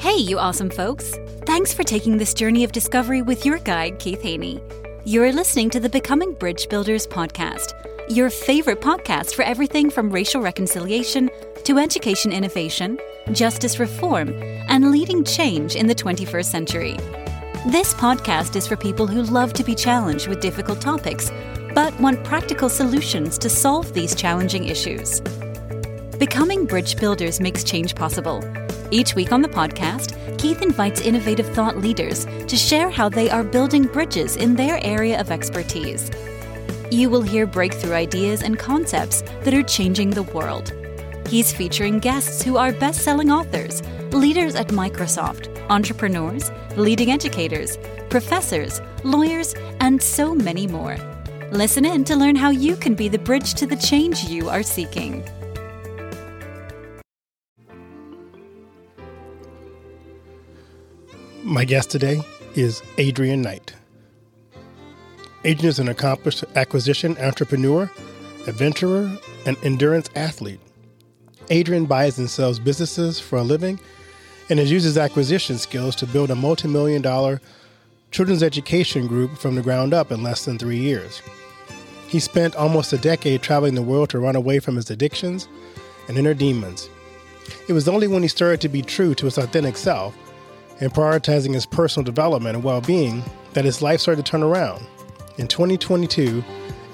Hey, you awesome folks! Thanks for taking this journey of discovery with your guide, Keith Haney. You're listening to the Becoming Bridge Builders podcast, your favorite podcast for everything from racial reconciliation to education innovation, justice reform, and leading change in the 21st century. This podcast is for people who love to be challenged with difficult topics, but want practical solutions to solve these challenging issues. Becoming Bridge Builders makes change possible. Each week on the podcast, Keith invites innovative thought leaders to share how they are building bridges in their area of expertise. You will hear breakthrough ideas and concepts that are changing the world. He's featuring guests who are best selling authors, leaders at Microsoft, entrepreneurs, leading educators, professors, lawyers, and so many more. Listen in to learn how you can be the bridge to the change you are seeking. My guest today is Adrian Knight. Adrian is an accomplished acquisition entrepreneur, adventurer, and endurance athlete. Adrian buys and sells businesses for a living and has used his acquisition skills to build a multi million dollar children's education group from the ground up in less than three years. He spent almost a decade traveling the world to run away from his addictions and inner demons. It was only when he started to be true to his authentic self and prioritizing his personal development and well being that his life started to turn around. In 2022,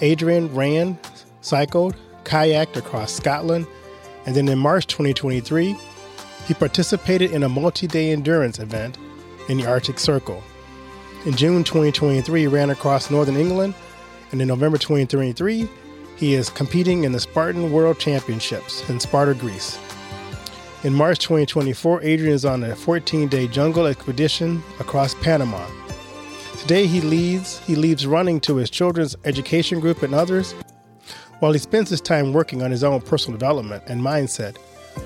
Adrian ran, cycled, kayaked across Scotland, and then in March 2023, he participated in a multi day endurance event in the Arctic Circle. In June 2023, he ran across northern England, and in November 2023, he is competing in the Spartan World Championships in Sparta, Greece. In March 2024, Adrian is on a 14 day jungle expedition across Panama. Today, he leads, he leaves running to his children's education group and others, while he spends his time working on his own personal development and mindset,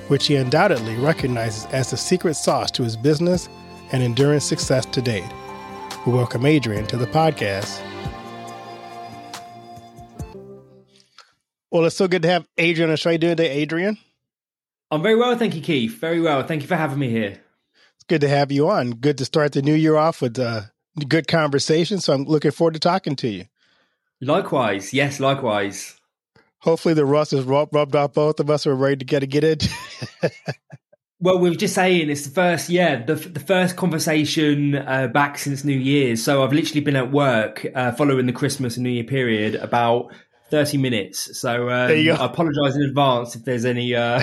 which he undoubtedly recognizes as the secret sauce to his business and endurance success to date. We welcome Adrian to the podcast. Well, it's so good to have Adrian on the show. How you doing today, Adrian? I'm very well, thank you, Keith. Very well. Thank you for having me here. It's good to have you on. Good to start the new year off with a good conversation. So I'm looking forward to talking to you. Likewise. Yes, likewise. Hopefully the rust is rubbed off both of us. We're ready to get to get it. well, we were just saying it's the first, yeah, the the first conversation uh, back since New Year's. So I've literally been at work uh, following the Christmas and New Year period about 30 minutes. So um, I apologize in advance if there's any uh,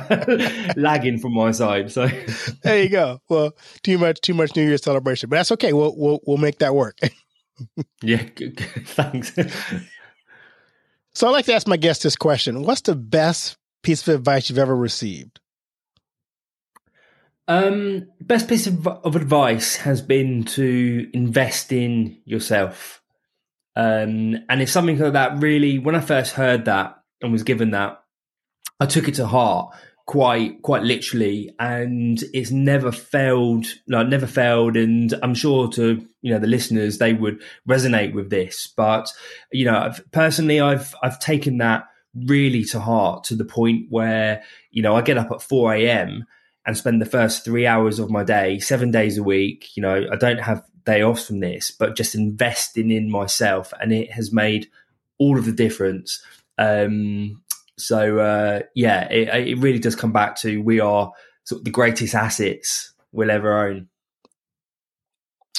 lagging from my side. So there you go. Well, too much, too much New Year's celebration, but that's okay. We'll we'll we'll make that work. yeah, good, good. thanks. so I like to ask my guests this question: What's the best piece of advice you've ever received? Um, best piece of, of advice has been to invest in yourself. Um, and it's something that really, when I first heard that and was given that, I took it to heart quite quite literally. And it's never failed no never failed. And i'm sure to you know the listeners they would resonate with this. But you know I've, personally i've i've taken that really to heart to the point where you know i get up at 4 a.m and spend the first three hours of my day seven days a week you know i don't have day off from this, but just investing in myself, and it has made all of the difference. Um, so uh, yeah, it, it, really does come back to we are sort of the greatest assets we'll ever own.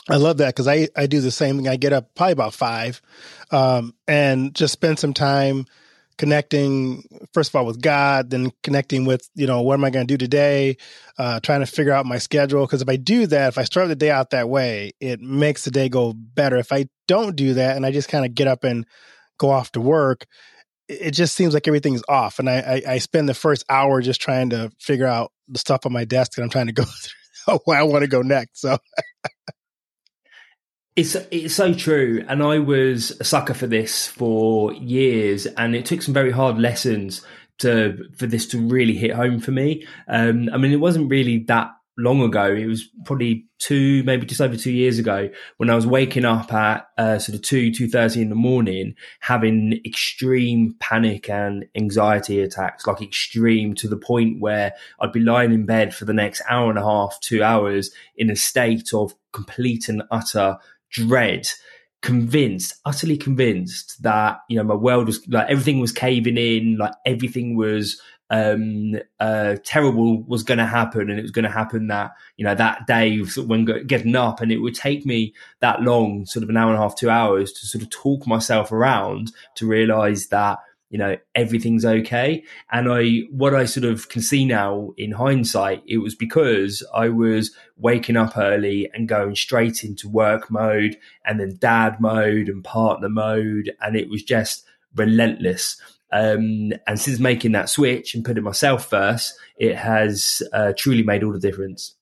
I love that because I I do the same thing. I get up probably about five, um, and just spend some time connecting first of all with God, then connecting with you know what am I going to do today, uh, trying to figure out my schedule. Because if I do that, if I start the day out that way, it makes the day go better. If I don't do that and I just kind of get up and go off to work, it just seems like everything's off. And I, I, I spend the first hour just trying to figure out the stuff on my desk that I'm trying to go through where I want to go next. So. It's it's so true, and I was a sucker for this for years, and it took some very hard lessons to for this to really hit home for me. Um, I mean, it wasn't really that long ago. It was probably two, maybe just over two years ago, when I was waking up at uh, sort of two, two thirty in the morning, having extreme panic and anxiety attacks, like extreme to the point where I'd be lying in bed for the next hour and a half, two hours, in a state of complete and utter dread convinced, utterly convinced that you know my world was like everything was caving in, like everything was um uh terrible was going to happen and it was going to happen that you know that day when getting up and it would take me that long sort of an hour and a half two hours to sort of talk myself around to realize that you know everything's okay. And i what i sort of can see now in hindsight it was because i was waking up early and going straight into work mode and then dad mode and partner mode. And it was just relentless. Um, and since making that switch and putting myself first it has uh, truly made all the difference.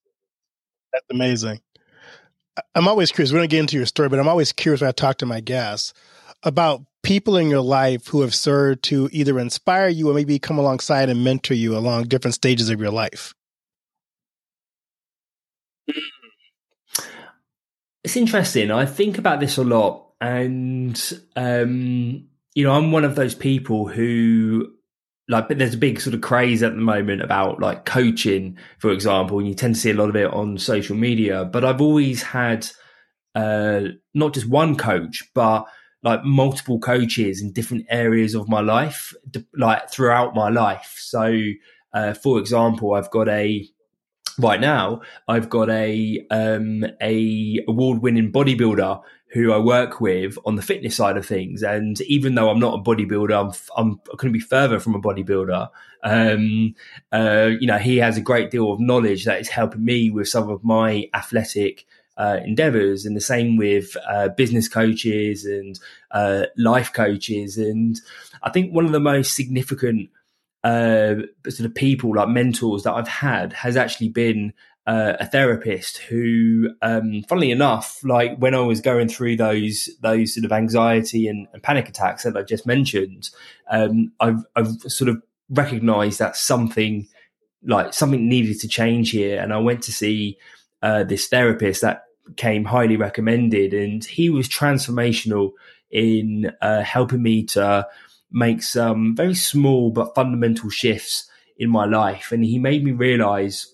That's amazing. I'm always curious we're going to get into your story but i'm always curious when i talk to my guests about people in your life who have served to either inspire you or maybe come alongside and mentor you along different stages of your life? It's interesting. I think about this a lot, and um, you know, I'm one of those people who like but there's a big sort of craze at the moment about like coaching for example and you tend to see a lot of it on social media but i've always had uh not just one coach but like multiple coaches in different areas of my life, like throughout my life. So, uh, for example, I've got a right now I've got a um, a award winning bodybuilder who I work with on the fitness side of things. And even though I'm not a bodybuilder, I'm, I'm I couldn't be further from a bodybuilder. Um, uh, you know, he has a great deal of knowledge that is helping me with some of my athletic uh, endeavors, and the same with uh, business coaches and uh, life coaches. And I think one of the most significant uh, sort of people, like mentors, that I've had has actually been uh, a therapist who, um, funnily enough, like when I was going through those those sort of anxiety and, and panic attacks that I just mentioned, um, I've, I've sort of recognised that something like something needed to change here, and I went to see uh, this therapist that came highly recommended, and he was transformational in uh, helping me to make some very small but fundamental shifts in my life. And he made me realize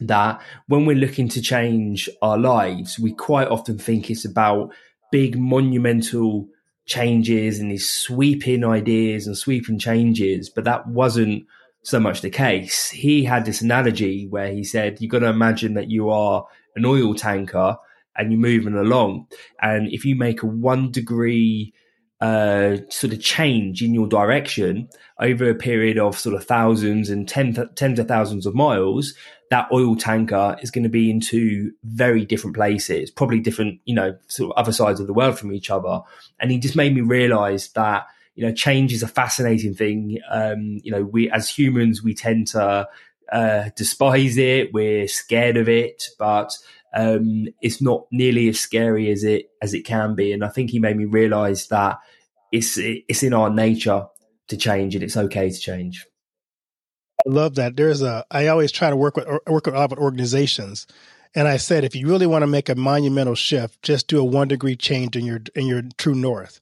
that when we're looking to change our lives, we quite often think it's about big monumental changes and these sweeping ideas and sweeping changes, but that wasn't so much the case. He had this analogy where he said, You've got to imagine that you are an oil tanker and you're moving along. And if you make a one degree uh, sort of change in your direction over a period of sort of thousands and tens of thousands of miles, that oil tanker is going to be in two very different places, probably different, you know, sort of other sides of the world from each other. And he just made me realize that, you know, change is a fascinating thing. Um, you know, we as humans, we tend to uh, despise it, we're scared of it, but um, it's not nearly as scary as it as it can be. And I think he made me realise that it's it's in our nature to change, and it's okay to change. I love that. There's a. I always try to work with work with a lot of organizations, and I said if you really want to make a monumental shift, just do a one degree change in your in your true north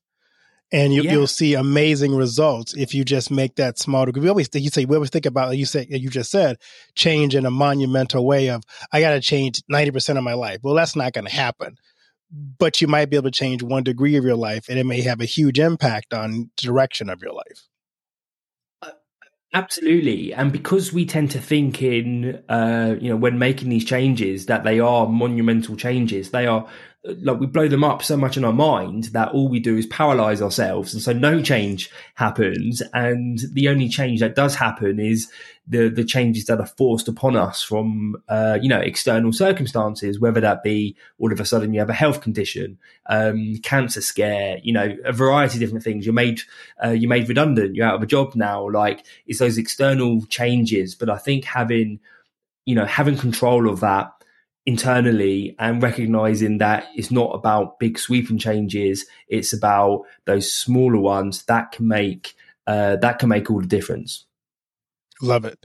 and you, will see amazing results if you just make that small degree. We always you say we always think about you say you just said change in a monumental way of I got to change ninety percent of my life. Well, that's not going to happen, but you might be able to change one degree of your life, and it may have a huge impact on direction of your life. Absolutely, and because we tend to think in, uh, you know, when making these changes that they are monumental changes, they are like we blow them up so much in our mind that all we do is paralyze ourselves and so no change happens. And the only change that does happen is the the changes that are forced upon us from uh, you know external circumstances whether that be all of a sudden you have a health condition um, cancer scare you know a variety of different things. You're made uh, you're made redundant. You're out of a job now. Like it's those external changes. But i think having you know having control of that internally and recognizing that it's not about big sweeping changes it's about those smaller ones that can make uh, that can make all the difference love it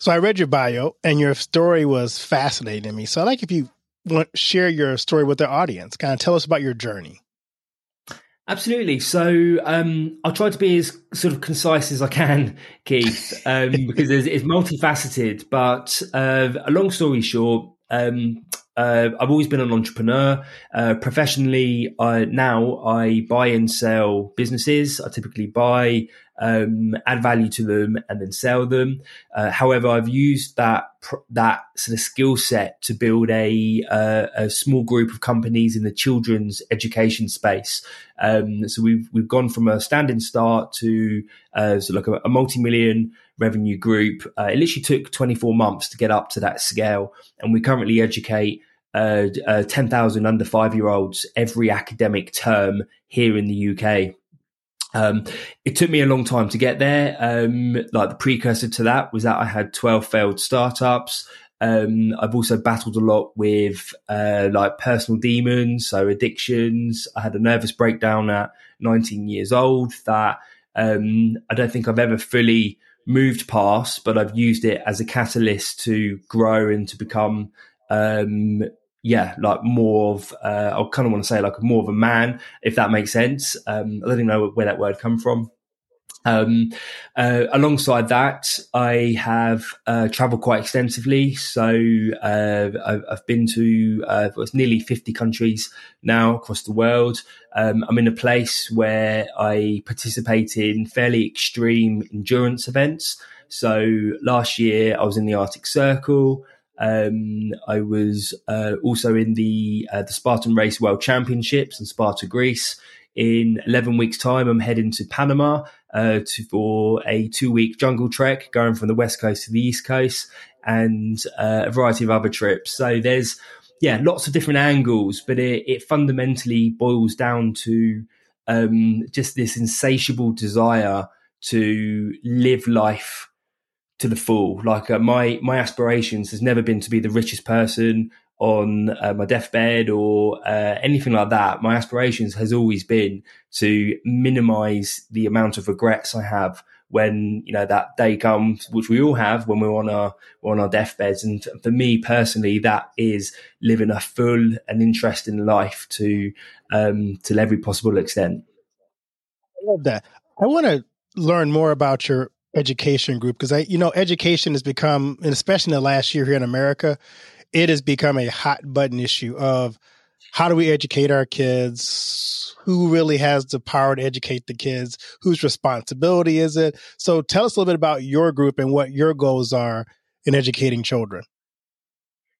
So I read your bio, and your story was fascinating to me. So I like if you want share your story with the audience. Kind of tell us about your journey. Absolutely. So um, I'll try to be as sort of concise as I can, Keith, um, because it's multifaceted. But uh, a long story short, um, uh, I've always been an entrepreneur. Uh, professionally, I, now I buy and sell businesses. I typically buy, um, add value to them, and then sell them. Uh, however, I've used that that sort of skill set to build a uh, a small group of companies in the children's education space. Um, so we've we've gone from a standing start to uh, so like a, a multi million revenue group. Uh, it literally took 24 months to get up to that scale, and we currently educate uh, uh, 10,000 under five year olds every academic term here in the UK. Um, it took me a long time to get there. Um, like the precursor to that was that I had 12 failed startups. Um, I've also battled a lot with uh, like personal demons, so addictions. I had a nervous breakdown at 19 years old that um, I don't think I've ever fully moved past, but I've used it as a catalyst to grow and to become um, yeah, like more of, uh, I kind of want to say like more of a man, if that makes sense. Um, I don't even know where that word come from. Um, uh, alongside that, I have uh, traveled quite extensively. So uh, I've, been to uh, nearly 50 countries now across the world. Um, I'm in a place where I participate in fairly extreme endurance events. So last year I was in the Arctic Circle. Um, I was uh, also in the uh, the Spartan Race World Championships in Sparta, Greece. In 11 weeks' time, I'm heading to Panama uh, to, for a two week jungle trek going from the west coast to the east coast and uh, a variety of other trips. So there's, yeah, lots of different angles, but it, it fundamentally boils down to um, just this insatiable desire to live life to the full. Like uh, my my aspirations has never been to be the richest person on uh, my deathbed or uh, anything like that. My aspirations has always been to minimize the amount of regrets I have when you know that day comes, which we all have when we're on our we're on our deathbeds. And for me personally, that is living a full and interesting life to um, to every possible extent. I love that. I want to learn more about your education group because I, you know, education has become, and especially in the last year here in America, it has become a hot button issue of how do we educate our kids? Who really has the power to educate the kids? Whose responsibility is it? So tell us a little bit about your group and what your goals are in educating children.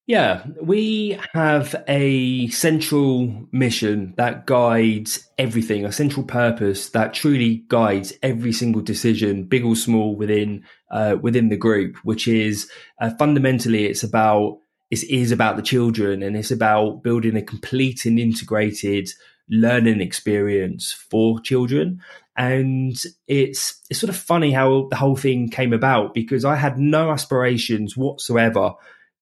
Yeah, we have a central mission that guides everything, a central purpose that truly guides every single decision, big or small, within uh, within the group. Which is uh, fundamentally, it's about it is about the children, and it's about building a complete and integrated learning experience for children. And it's it's sort of funny how the whole thing came about because I had no aspirations whatsoever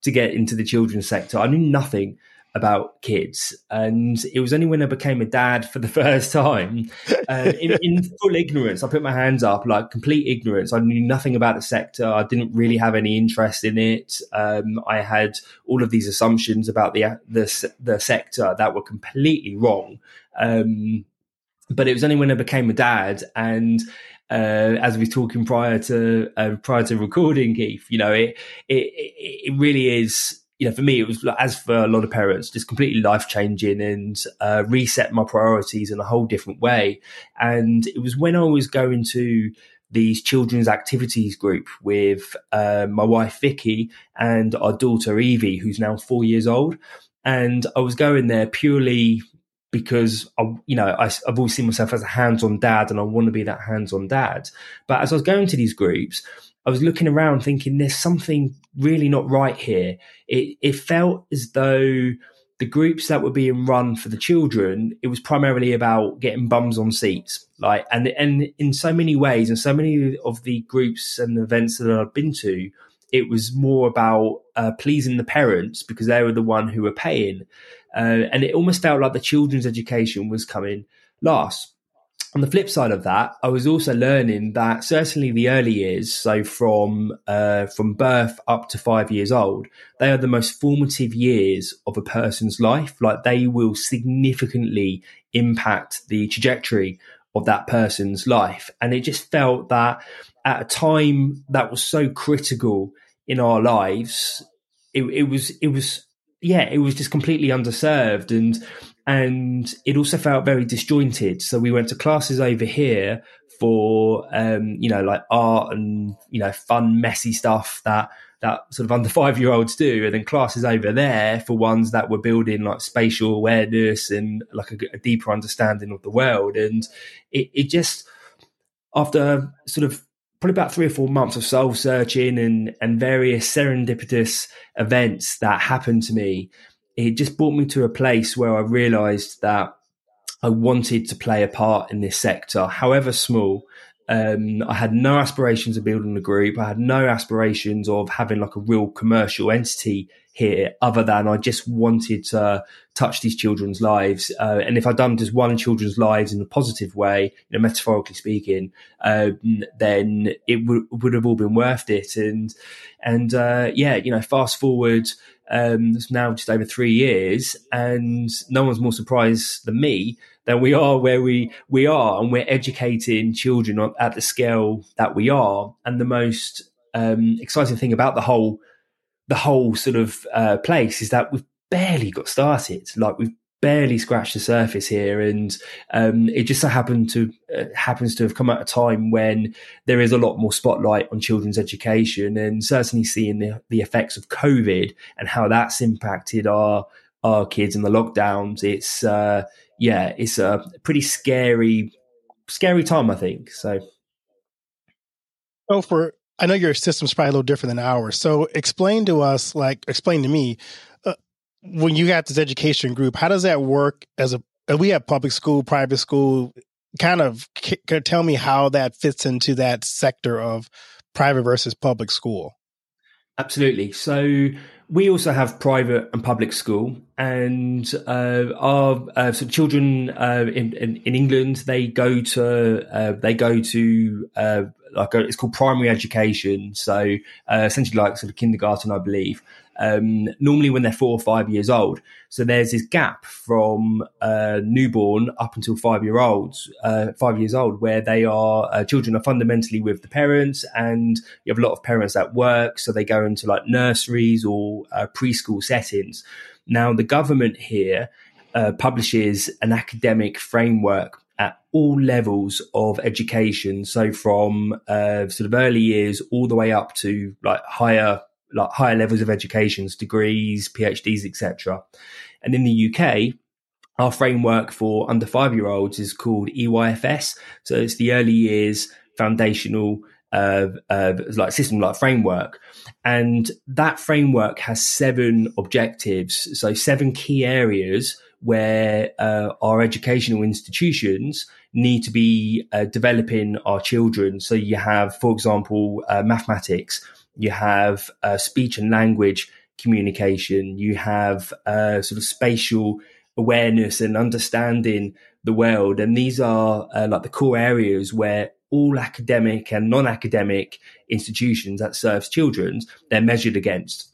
to get into the children's sector. I knew nothing about kids, and it was only when I became a dad for the first time, uh, in, in, full ignorance, I put my hands up, like complete ignorance. I knew nothing about the sector. I didn't really have any interest in it. Um, I had all of these assumptions about the the, the sector that were completely wrong. Um, but it was only when I became a dad and uh, as we were talking prior to uh, prior to recording, Keith. You know, it, it it really is. You know, for me, it was as for a lot of parents, just completely life changing and uh, reset my priorities in a whole different way. And it was when I was going to these children's activities group with uh, my wife Vicky and our daughter Evie, who's now four years old. And I was going there purely because I, you know, I, have always seen myself as a hands-on dad, and I want to be that hands-on dad. But as I was going to these groups, I was looking around, thinking there's something really not right here. It it felt as though the groups that were being run for the children, it was primarily about getting bums on seats. Like, and and in so many ways, and so many of the groups and events that I've been to, it was more about uh, pleasing the parents because they were the one who were paying. Uh, and it almost felt like the children's education was coming last. On the flip side of that, I was also learning that certainly the early years, so from uh, from birth up to five years old, they are the most formative years of a person's life. Like they will significantly impact the trajectory of that person's life, and it just felt that at a time that was so critical in our lives, it, it was it was yeah, it was just completely underserved and and it also felt very disjointed. So we went to classes over here for um, you know like art and you know fun messy stuff that that sort of under five year olds do, and then classes over there for ones that were building like spatial awareness and like a, a deeper understanding of the world. And it, it just after sort of probably about three or four months of soul searching and and various serendipitous events that happened to me it just brought me to a place where I realized that I wanted to play a part in this sector, however small. Um, I had no aspirations of building a group. I had no aspirations of having like a real commercial entity here, other than I just wanted to touch these children's lives. Uh, and if I'd done just one children's lives in a positive way, you know, metaphorically speaking, um, then it would would have all been worth it. And and uh, yeah, you know, fast forward um, it's now just over three years, and no one's more surprised than me that we are where we we are, and we're educating children at the scale that we are. And the most um, exciting thing about the whole the whole sort of uh, place is that we've barely got started. Like we've barely scratched the surface here, and um, it just so happened to uh, happens to have come at a time when there is a lot more spotlight on children's education, and certainly seeing the, the effects of COVID and how that's impacted our our kids and the lockdowns. It's uh, yeah, it's a pretty scary scary time, I think. So, oh, for I know your system's probably a little different than ours. So explain to us, like explain to me, when you got this education group, how does that work as a we have public school, private school, kind of tell me how that fits into that sector of private versus public school. Absolutely. So we also have private and public school, and uh, our uh, so children uh, in, in, in England they go to uh, they go to uh, like a, it's called primary education. So uh, essentially, like sort of kindergarten, I believe um, normally when they're four or five years old. So there's this gap from uh, newborn up until five year olds, uh, five years old, where they are uh, children are fundamentally with the parents, and you have a lot of parents at work, so they go into like nurseries or uh, preschool settings. Now the government here uh, publishes an academic framework at all levels of education. So from uh, sort of early years all the way up to like higher like higher levels of educations, degrees, PhDs, etc. And in the UK, our framework for under five year olds is called EYFS. So it's the early years foundational uh, uh, like system like framework and that framework has seven objectives so seven key areas where uh, our educational institutions need to be uh, developing our children so you have for example uh, mathematics you have uh, speech and language communication, you have uh, sort of spatial awareness and understanding the world. And these are uh, like the core areas where all academic and non-academic institutions that serves children, they're measured against.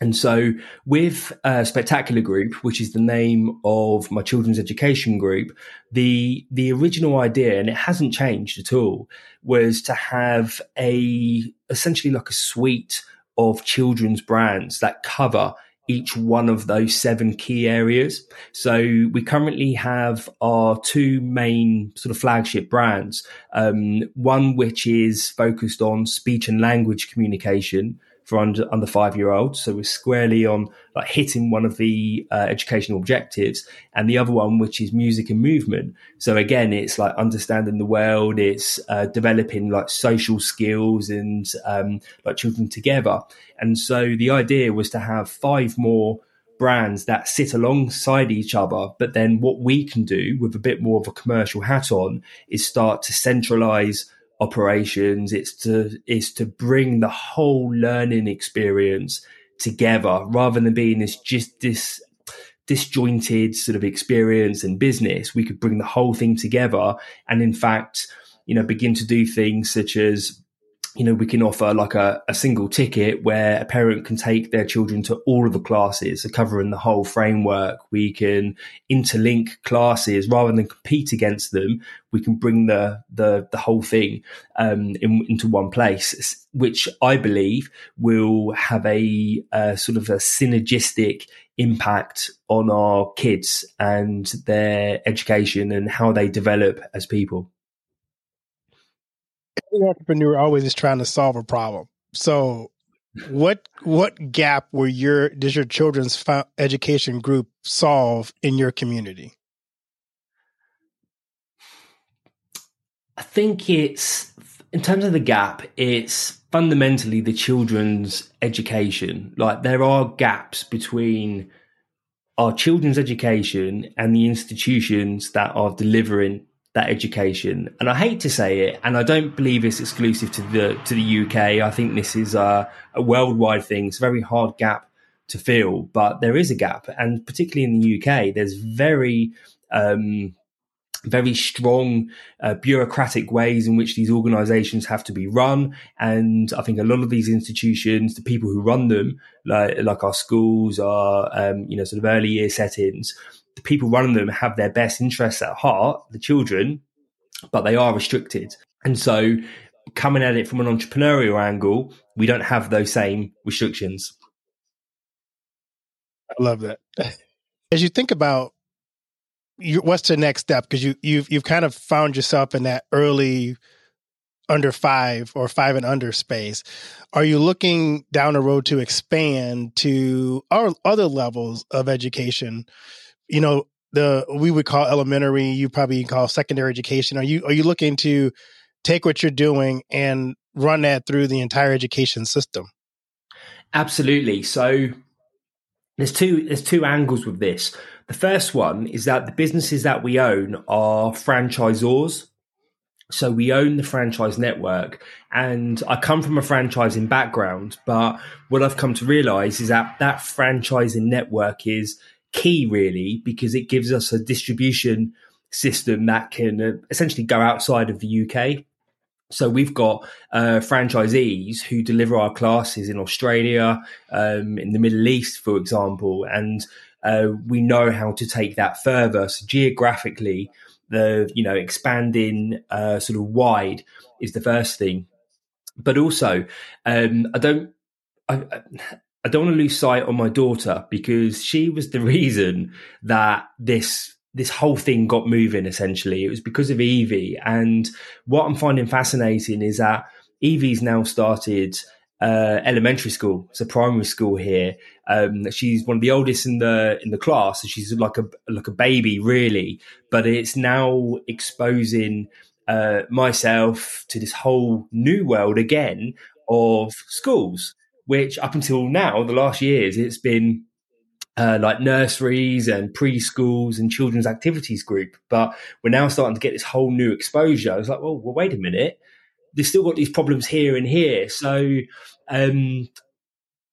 And so, with uh, Spectacular Group, which is the name of my children's education group, the the original idea, and it hasn't changed at all, was to have a essentially like a suite of children's brands that cover each one of those seven key areas. So we currently have our two main sort of flagship brands. Um, one which is focused on speech and language communication, for under under five year olds. So we're squarely on like hitting one of the uh, educational objectives, and the other one, which is music and movement. So again, it's like understanding the world. It's uh, developing like social skills and um, like children together. And so the idea was to have five more brands that sit alongside each other. But then what we can do with a bit more of a commercial hat on is start to centralize operations. It's to is to bring the whole learning experience together rather than being this just this disjointed sort of experience and business, we could bring the whole thing together and, in fact, you know, begin to do things such as you know, we can offer like a, a, single ticket where a parent can take their children to all of the classes, so covering the whole framework. We can interlink classes rather than compete against them. We can bring the the, the whole thing um, in, into one place, which I believe will have a, a sort of a synergistic impact on our kids and their education and how they develop as people every entrepreneur always is trying to solve a problem. So, what what gap were your does your children's education group solve in your community? I think it's in terms of the gap, it's fundamentally the children's education. Like there are gaps between our children's education and the institutions that are delivering that education. And I hate to say it, and I don't believe it's exclusive to the to the UK. I think this is a, a worldwide thing. It's a very hard gap to fill, but there is a gap, and particularly in the UK, there's very um, very strong uh, bureaucratic ways in which these organizations have to be run. And I think a lot of these institutions, the people who run them, like, like our schools, our, um, you know, sort of early year settings, the people running them have their best interests at heart, the children, but they are restricted. And so, coming at it from an entrepreneurial angle, we don't have those same restrictions. I love that. As you think about your, what's the next step, because you you've you've kind of found yourself in that early under five or five and under space. Are you looking down the road to expand to our other levels of education? You know, the we would call elementary, you probably call secondary education. Are you are you looking to take what you're doing and run that through the entire education system? Absolutely. So there's two there's two angles with this. The first one is that the businesses that we own are franchisors. So we own the franchise network. And I come from a franchising background, but what I've come to realize is that that franchising network is key really because it gives us a distribution system that can uh, essentially go outside of the UK. So we've got uh, franchisees who deliver our classes in Australia, um, in the Middle East, for example, and uh, we know how to take that further. So geographically, the you know expanding uh, sort of wide is the first thing, but also um, I don't. I, I don't want to lose sight on my daughter because she was the reason that this this whole thing got moving essentially. It was because of Evie. And what I'm finding fascinating is that Evie's now started uh, elementary school, so primary school here. Um, she's one of the oldest in the in the class, so she's like a like a baby, really. But it's now exposing uh, myself to this whole new world again of schools which up until now, the last years, it's been uh, like nurseries and preschools and children's activities group. But we're now starting to get this whole new exposure. It's like, well, well wait a minute. They've still got these problems here and here. So um,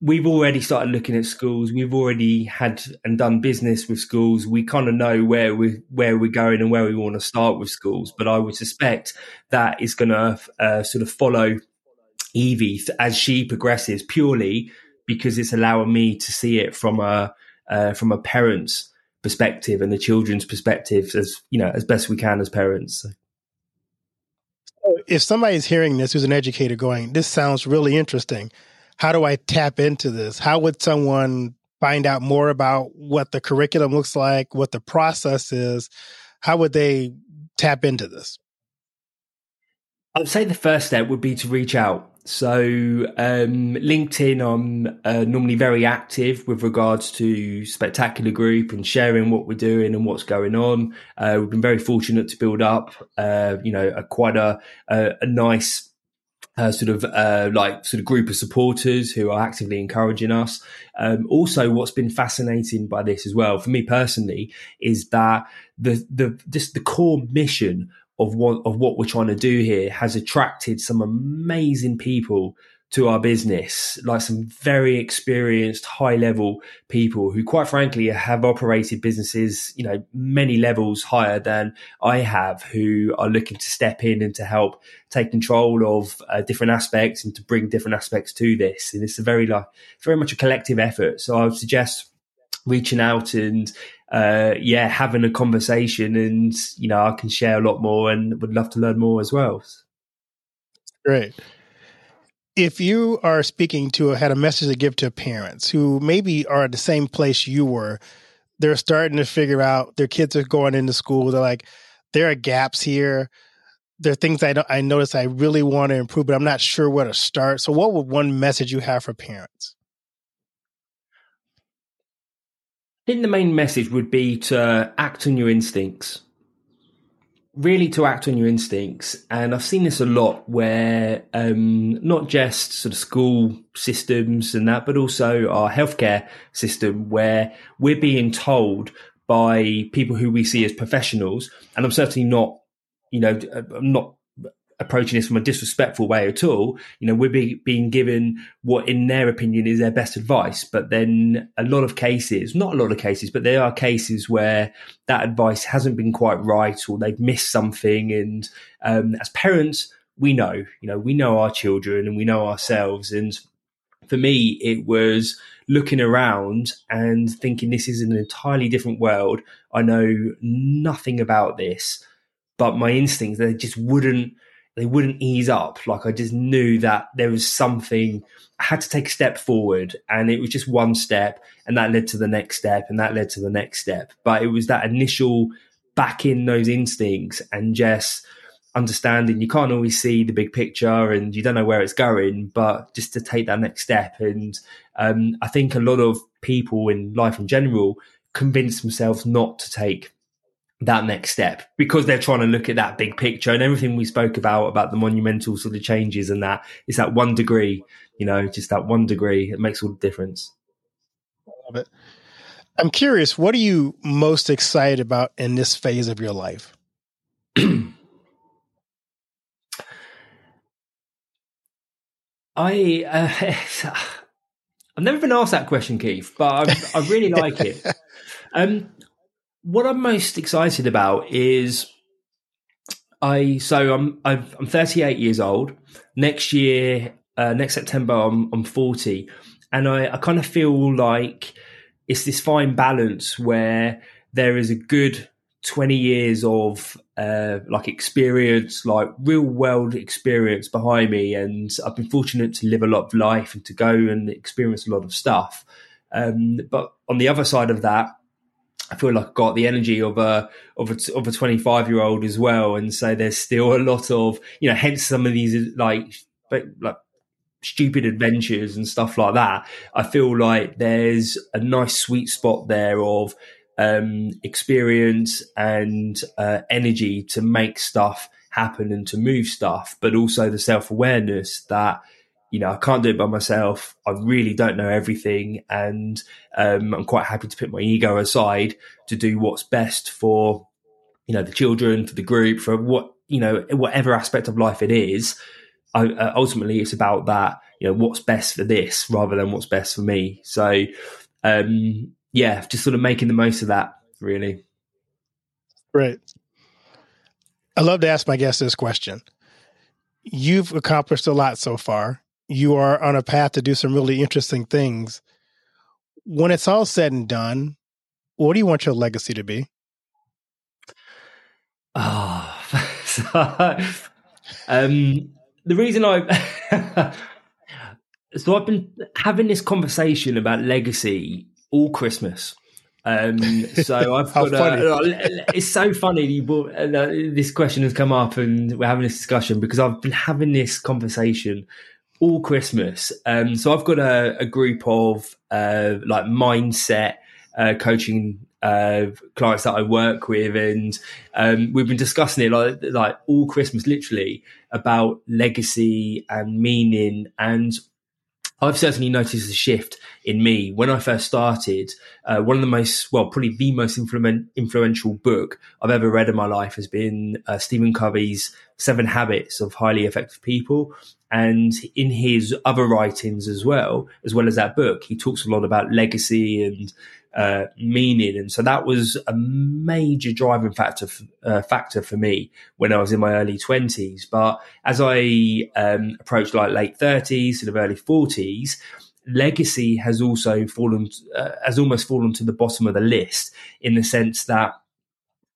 we've already started looking at schools. We've already had and done business with schools. We kind of know where we where we're going and where we want to start with schools. But I would suspect that is going to uh, sort of follow Evie as she progresses purely because it's allowing me to see it from a uh, from a parent's perspective and the children's perspective as you know as best we can as parents. So. If somebody's hearing this who's an educator going, this sounds really interesting. How do I tap into this? How would someone find out more about what the curriculum looks like, what the process is? How would they tap into this? I would say the first step would be to reach out so um, LinkedIn, I'm uh, normally very active with regards to Spectacular Group and sharing what we're doing and what's going on. Uh, we've been very fortunate to build up, uh, you know, a, quite a, a, a nice uh, sort of uh, like sort of group of supporters who are actively encouraging us. Um, also, what's been fascinating by this as well, for me personally, is that the the just the core mission of what of what we're trying to do here has attracted some amazing people to our business, like some very experienced, high level people who, quite frankly, have operated businesses, you know, many levels higher than I have, who are looking to step in and to help take control of uh, different aspects and to bring different aspects to this. And it's a very, like, very much a collective effort. So I would suggest reaching out and uh, yeah, having a conversation, and you know, I can share a lot more, and would love to learn more as well. Great if you are speaking to had a message to give to parents who maybe are at the same place you were they're starting to figure out their kids are going into school they're like there are gaps here there are things I, I notice I really want to improve, but I'm not sure where to start. So, what would one message you have for parents? I think the main message would be to act on your instincts really to act on your instincts. And I've seen this a lot where um, not just sort of school systems and that, but also our healthcare system where we're being told by people who we see as professionals. And I'm certainly not, you know, I'm not approaching this from a disrespectful way at all. You know, we're be, being given what, in their opinion, is their best advice. But then a lot of cases, not a lot of cases, but there are cases where that advice hasn't been quite right or they've missed something. And um, as parents, we know, you know, we know our children and we know ourselves. And for me, it was looking around and thinking this is an entirely different world. I know nothing about this, but my instincts, they just wouldn't they wouldn't ease up. Like I just knew that there was something I had to take a step forward and it was just one step and that led to the next step and that led to the next step. But it was that initial back in those instincts and just understanding you can't always see the big picture and you don't know where it's going, but just to take that next step. And um, I think a lot of people in life in general convince themselves not to take that next step because they're trying to look at that big picture. And everything we spoke about about the monumental sort of changes and that is that one degree you know just that one degree. It makes all the difference. I love it. I'm curious what are you most excited about in this phase of your life? I uh, i've never been asked that question keith but i, I really like it. Um what I'm most excited about is I so I'm i am 38 years old. Next year, uh, next September, I'm I'm 40, and I, I kind of feel like it's this fine balance where there is a good 20 years of uh, like experience, like real world experience behind me, and I've been fortunate to live a lot of life and to go and experience a lot of stuff. Um, but on the other side of that, I feel like I've got the energy of a of a of a 25 year old as well, and so there's still a lot of you know, hence some of these like like stupid adventures and stuff like that. I feel like there's a nice sweet spot there of um, experience and uh, energy to make stuff happen and to move stuff, but also the self awareness that you know, I can't do it by myself. I really don't know everything. And um, I'm quite happy to put my ego aside to do what's best for, you know, the children, for the group, for what, you know, whatever aspect of life it is. I, uh, ultimately, it's about that, you know, what's best for this rather than what's best for me. So, um, yeah, just sort of making the most of that, really. Right. I love to ask my guests this question. You've accomplished a lot so far you are on a path to do some really interesting things. When it's all said and done, what do you want your legacy to be? Oh, so, um, the reason I so I've been having this conversation about legacy all Christmas. Um, so I've got a, it's so funny you brought, uh, this question has come up and we're having this discussion because I've been having this conversation all Christmas. Um, so I've got a, a group of uh, like mindset uh, coaching uh, clients that I work with, and um, we've been discussing it like like all Christmas, literally about legacy and meaning. And I've certainly noticed a shift in me when I first started. Uh, one of the most, well, probably the most influ- influential book I've ever read in my life has been uh, Stephen Covey's Seven Habits of Highly Effective People. And in his other writings as well, as well as that book, he talks a lot about legacy and uh, meaning, and so that was a major driving factor f- uh, factor for me when I was in my early twenties. But as I um, approached like late thirties, sort of early forties, legacy has also fallen uh, has almost fallen to the bottom of the list in the sense that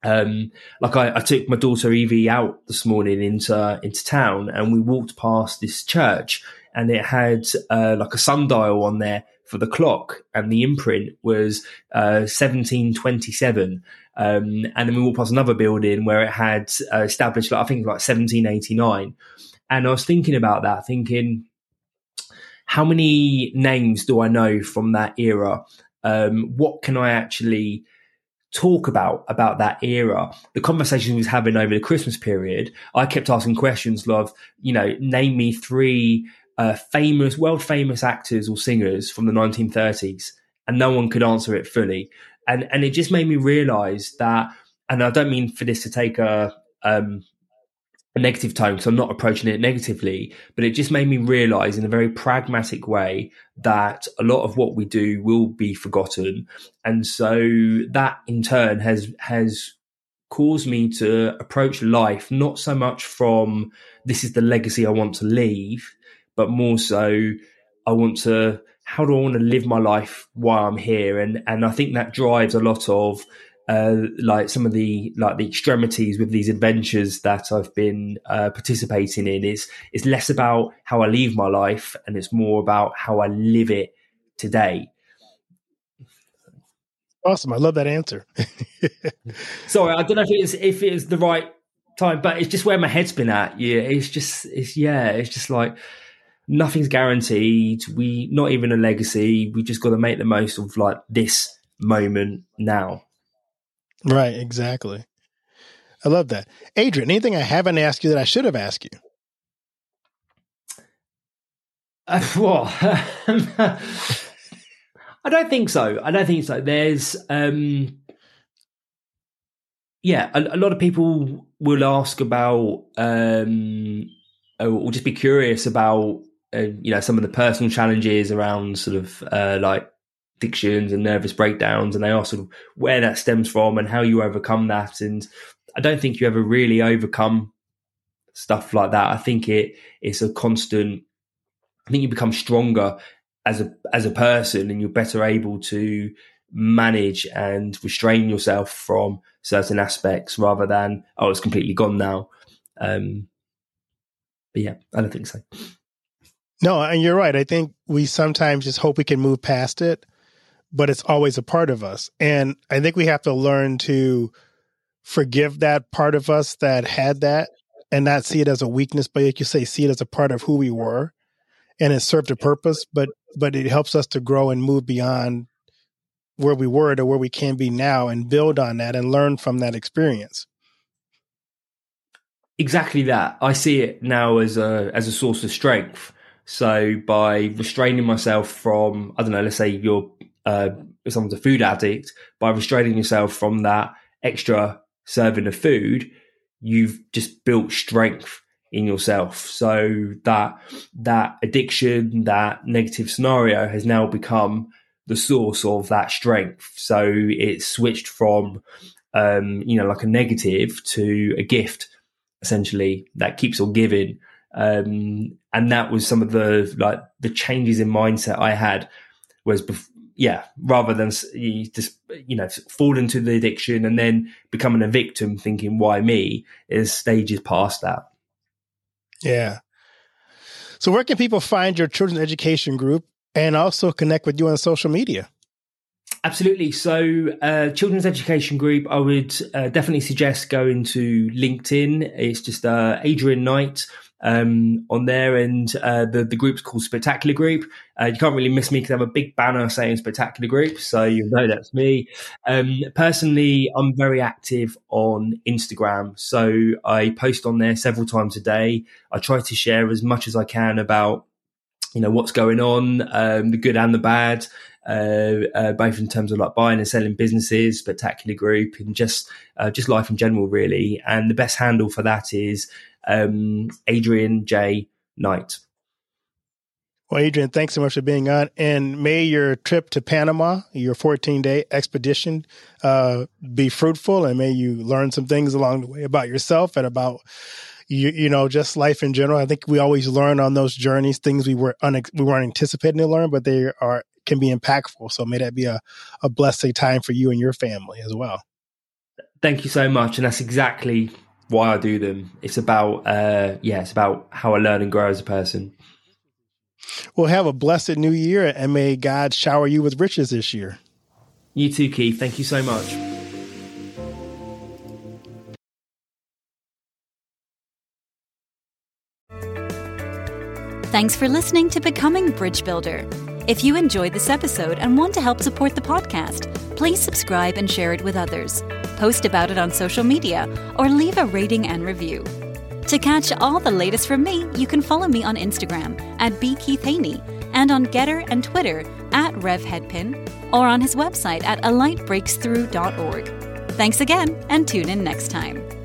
um, like I, I, took my daughter Evie out this morning into into town, and we walked past this church, and it had uh, like a sundial on there for the clock, and the imprint was uh, 1727. Um, and then we walked past another building where it had uh, established, like, I think, like 1789. And I was thinking about that, thinking, how many names do I know from that era? Um, what can I actually talk about about that era the conversation we was having over the christmas period i kept asking questions of you know name me three uh, famous, world famous actors or singers from the 1930s, and no one could answer it fully. And and it just made me realise that. And I don't mean for this to take a um, a negative tone so I'm not approaching it negatively, but it just made me realize in a very pragmatic way that a lot of what we do will be forgotten. And so that in turn has has caused me to approach life not so much from this is the legacy I want to leave, but more so, I want to. How do I want to live my life while I'm here? And and I think that drives a lot of uh, like some of the like the extremities with these adventures that I've been uh, participating in is it's less about how I leave my life and it's more about how I live it today. Awesome, I love that answer. Sorry, I don't know if it's if it's the right time, but it's just where my head's been at. Yeah, it's just it's yeah, it's just like nothing's guaranteed. We not even a legacy. We just got to make the most of like this moment now. Right, exactly. I love that. Adrian, anything I haven't asked you that I should have asked you? Uh, well, I don't think so. I don't think so. There's, um, yeah, a, a lot of people will ask about, um, or just be curious about uh, you know some of the personal challenges around sort of uh, like addictions and nervous breakdowns, and they ask sort of where that stems from and how you overcome that. And I don't think you ever really overcome stuff like that. I think it it's a constant. I think you become stronger as a as a person, and you're better able to manage and restrain yourself from certain aspects rather than oh it's completely gone now. Um, but yeah, I don't think so. No, and you're right. I think we sometimes just hope we can move past it, but it's always a part of us. And I think we have to learn to forgive that part of us that had that and not see it as a weakness, but like you say, see it as a part of who we were. And it served a purpose, but but it helps us to grow and move beyond where we were to where we can be now and build on that and learn from that experience exactly that i see it now as a as a source of strength so by restraining myself from, I don't know, let's say you're uh, someone's a food addict, by restraining yourself from that extra serving of food, you've just built strength in yourself. So that that addiction, that negative scenario has now become the source of that strength. So it's switched from um, you know, like a negative to a gift, essentially, that keeps on giving. Um, and that was some of the like the changes in mindset I had was bef- yeah rather than you just you know fall into the addiction and then becoming a victim thinking why me? is stages past that. Yeah. So where can people find your children's education group and also connect with you on social media? Absolutely. So, uh, children's education group, I would uh, definitely suggest going to LinkedIn. It's just uh, Adrian Knight um, on there, and uh, the the group's called Spectacular Group. Uh, you can't really miss me because I have a big banner saying Spectacular Group, so you know that's me. Um, personally, I'm very active on Instagram, so I post on there several times a day. I try to share as much as I can about you know what's going on, um, the good and the bad, uh, uh, both in terms of like buying and selling businesses, Spectacular Group, and just uh, just life in general, really. And the best handle for that is um, Adrian J Knight. Well, Adrian, thanks so much for being on. And may your trip to Panama, your 14 day expedition, uh, be fruitful and may you learn some things along the way about yourself and about you, you know, just life in general. I think we always learn on those journeys things we were unex- we weren't anticipating to learn, but they are can be impactful. So may that be a, a blessed time for you and your family as well. Thank you so much. And that's exactly why I do them. It's about, uh, yeah, it's about how I learn and grow as a person. Well, have a blessed new year and may God shower you with riches this year. You too, Keith. Thank you so much. Thanks for listening to Becoming Bridge Builder. If you enjoyed this episode and want to help support the podcast, please subscribe and share it with others, post about it on social media, or leave a rating and review. To catch all the latest from me, you can follow me on Instagram at bkeithhaney and on GETTR and Twitter at RevHeadpin or on his website at alightbreaksthrough.org. Thanks again and tune in next time.